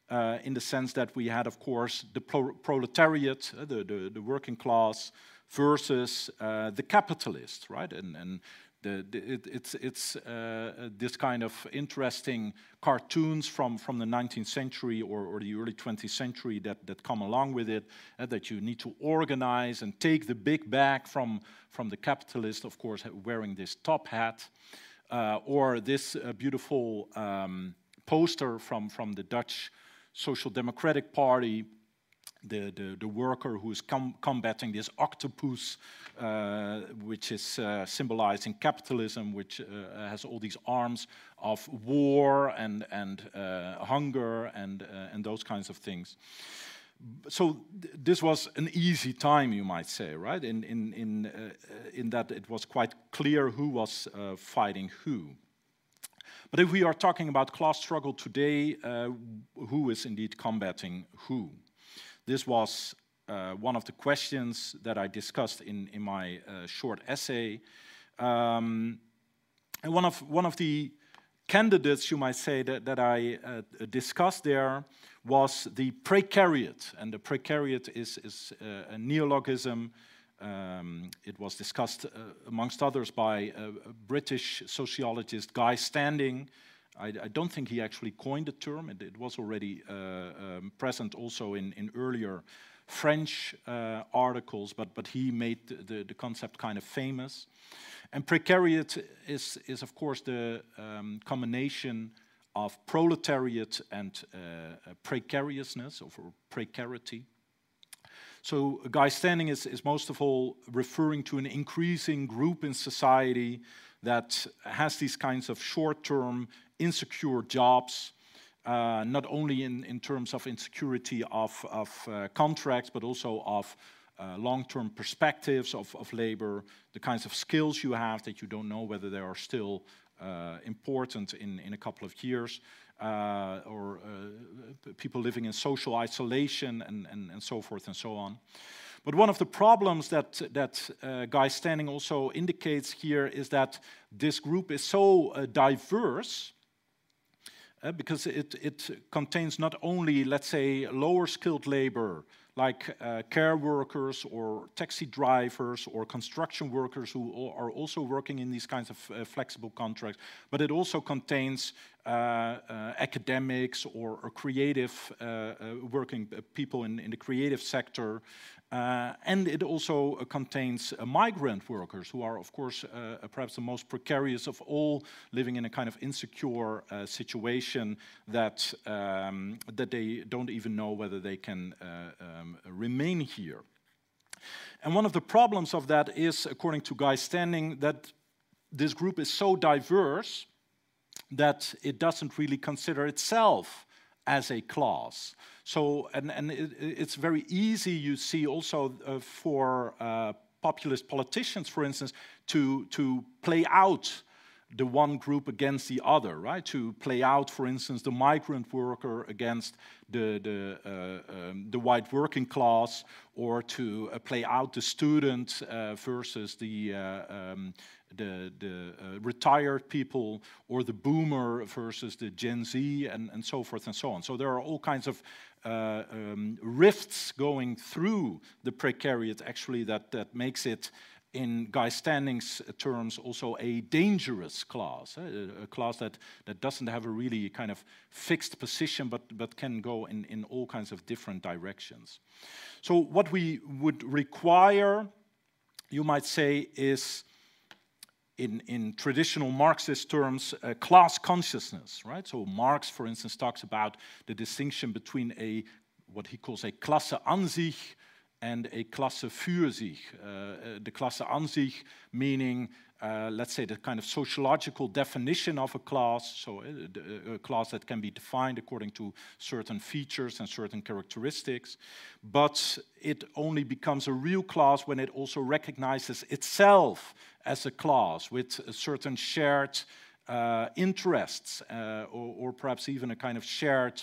uh, in the sense that we had, of course, the pro proletariat, uh, the, the, the, working class, versus uh, the capitalists, right? And, and the, the, it, it's, it's uh, this kind of interesting cartoons from, from the 19th century or, or the early 20th century that, that come along with it, uh, that you need to organize and take the big bag from, from the capitalist, of course, wearing this top hat. Uh, or this uh, beautiful um, poster from, from the Dutch Social Democratic Party, the, the, the worker who is com combating this octopus, uh, which is uh, symbolizing capitalism, which uh, has all these arms of war and, and uh, hunger and, and those kinds of things so th this was an easy time, you might say, right? In, in, in, uh, in that it was quite clear who was uh, fighting who. But if we are talking about class struggle today, uh, who is indeed combating who? This was uh, one of the questions that I discussed in, in my uh, short essay. Um, and one of, one of the candidates, you might say, that, that I uh, discussed there was the precariat. And the precariat is, is uh, a neologism. Um, it was discussed, uh, amongst others, by a, British sociologist, Guy Standing. I, I, don't think he actually coined the term. It, it was already uh, um, present also in, in earlier French uh, articles, but, but he made the, the concept kind of famous. And precariat is, is of course, the um, combination of proletariat and uh, uh precariousness or precarity. So Guy Standing is, is most of all referring to an increasing group in society that has these kinds of short-term insecure jobs, uh, not only in, in terms of insecurity of, of uh, contracts, but also of uh, long-term perspectives of, of labor, the kinds of skills you have that you don't know whether they are still uh, important in, in a couple of years, uh, or uh, people living in social isolation and, and, and so forth and so on. But one of the problems that, that uh, Guy Standing also indicates here is that this group is so uh, diverse uh, because it, it contains not only, let's say, lower skilled labor, like uh, care workers or taxi drivers or construction workers who are also working in these kinds of uh, flexible contracts. But it also contains academics or, or creative uh, uh, working people in, in the creative sector uh, and it also uh, contains uh, migrant workers who are, of course, uh, uh, perhaps the most precarious of all, living in a kind of insecure uh, situation that, um, that they don't even know whether they can um, remain here. And one of the problems of that is, according to Guy Standing, that this group is so diverse that it doesn't really consider itself as a class. So, and, and it, it's very easy, you see, also uh, for uh, populist politicians, for instance, to, to play out the one group against the other, right? To play out, for instance, the migrant worker against the, the, uh, um, the white working class, or to uh, play out the student uh, versus the, uh, um, the, the uh, retired people, or the boomer versus the Gen Z, and, and so forth and so on. So there are all kinds of uh, um, rifts going through the precariat, actually, that, that makes it in Guy Standing's terms, also a dangerous class, eh? a, class that, that doesn't have a really kind of fixed position, but, but can go in, in all kinds of different directions. So what we would require, you might say, is in, in traditional Marxist terms, uh, class consciousness, right? So Marx, for instance, talks about the distinction between a what he calls a Klasse an sich and a Klasse für sich. Uh, the Klasse an sich meaning, uh, let's say, the kind of sociological definition of a class, so a, a, class that can be defined according to certain features and certain characteristics, but it only becomes a real class when it also recognizes itself as a class with a certain shared uh, interests uh, or, or, perhaps even a kind of shared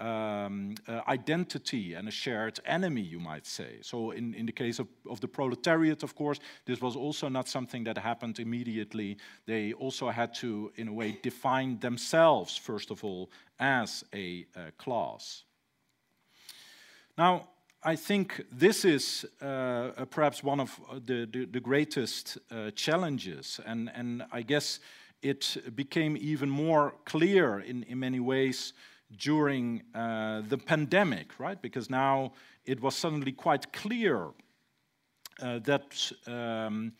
um, uh, identity and a shared enemy, you might say. So, in, in the case of, of the proletariat, of course, this was also not something that happened immediately. They also had to, in a way, define themselves, first of all, as a uh, class. Now, I think this is uh, perhaps one of uh, the, the, the greatest uh, challenges, and, and I guess it became even more clear in, in many ways during uh, the pandemic, right? Because now it was suddenly quite clear uh, that um,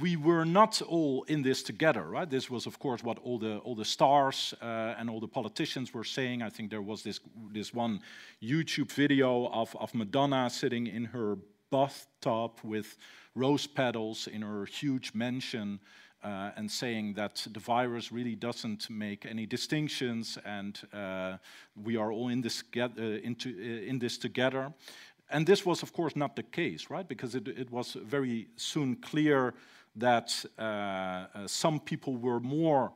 we were not all in this together, right? This was, of course, what all the all the stars uh, and all the politicians were saying. I think there was this this one YouTube video of of Madonna sitting in her bathtub with rose petals in her huge mansion uh, and saying that the virus really doesn't make any distinctions and uh, we are all in this, get, uh, into, uh, in this together. And this was, of course, not the case, right? Because it, it was very soon clear that uh, uh, some people were more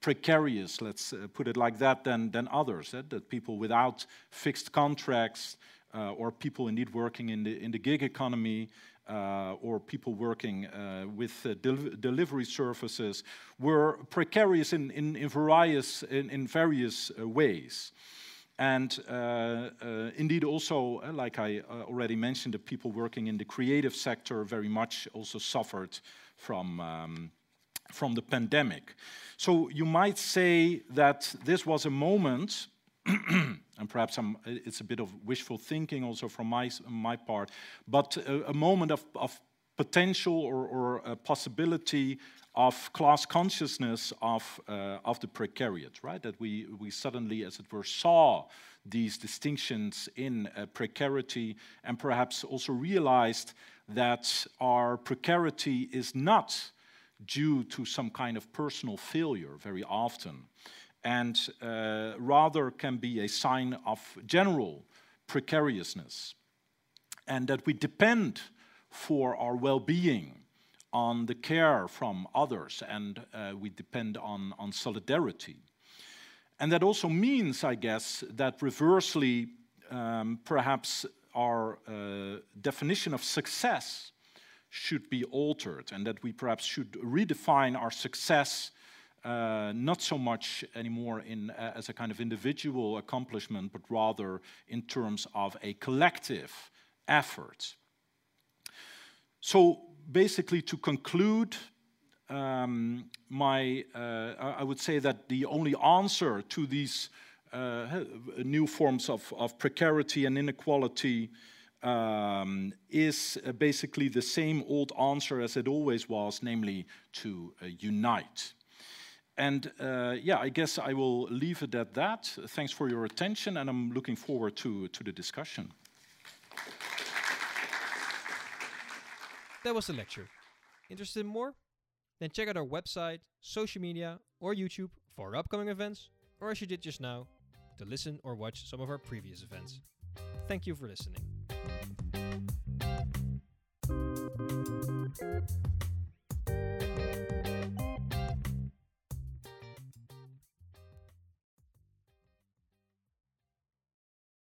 precarious, let's put it like that, than, than others. Eh? That people without fixed contracts or people indeed working in the, in the gig economy uh, or people working uh, with uh, del delivery services were precarious in, in, in various, in, in various uh, ways. And uh, uh, indeed, also, like I already mentioned, the people working in the creative sector very much also suffered from, um, from the pandemic. So you might say that this was a moment [clears throat] and perhaps I'm, it's a bit of wishful thinking also from my, my part, but a, a moment of, of, potential or, or a possibility of class consciousness of, uh, of the precariat, right? That we, we suddenly, as it were, saw these distinctions in uh, precarity and perhaps also realized that our precarity is not due to some kind of personal failure very often and uh, rather can be a sign of general precariousness. And that we depend for our well being on the care from others and uh, we depend on, on solidarity. And that also means, I guess, that reversely, um, perhaps our uh, definition of success should be altered and that we perhaps should redefine our success uh, not so much anymore in, uh, as a kind of individual accomplishment, but rather in terms of a collective effort. So basically, to conclude, um, my, uh, I would say that the only answer to these uh, new forms of, of, precarity and inequality um, is uh, basically the same old answer as it always was, namely to uh, unite. And uh, yeah, I guess I will leave it at that. Thanks for your attention, and I'm looking forward to, to the discussion. That was the lecture. Interested in more? Then check out our website, social media, or YouTube for our upcoming events, or as you did just now, to listen or watch some of our previous events. Thank you for listening.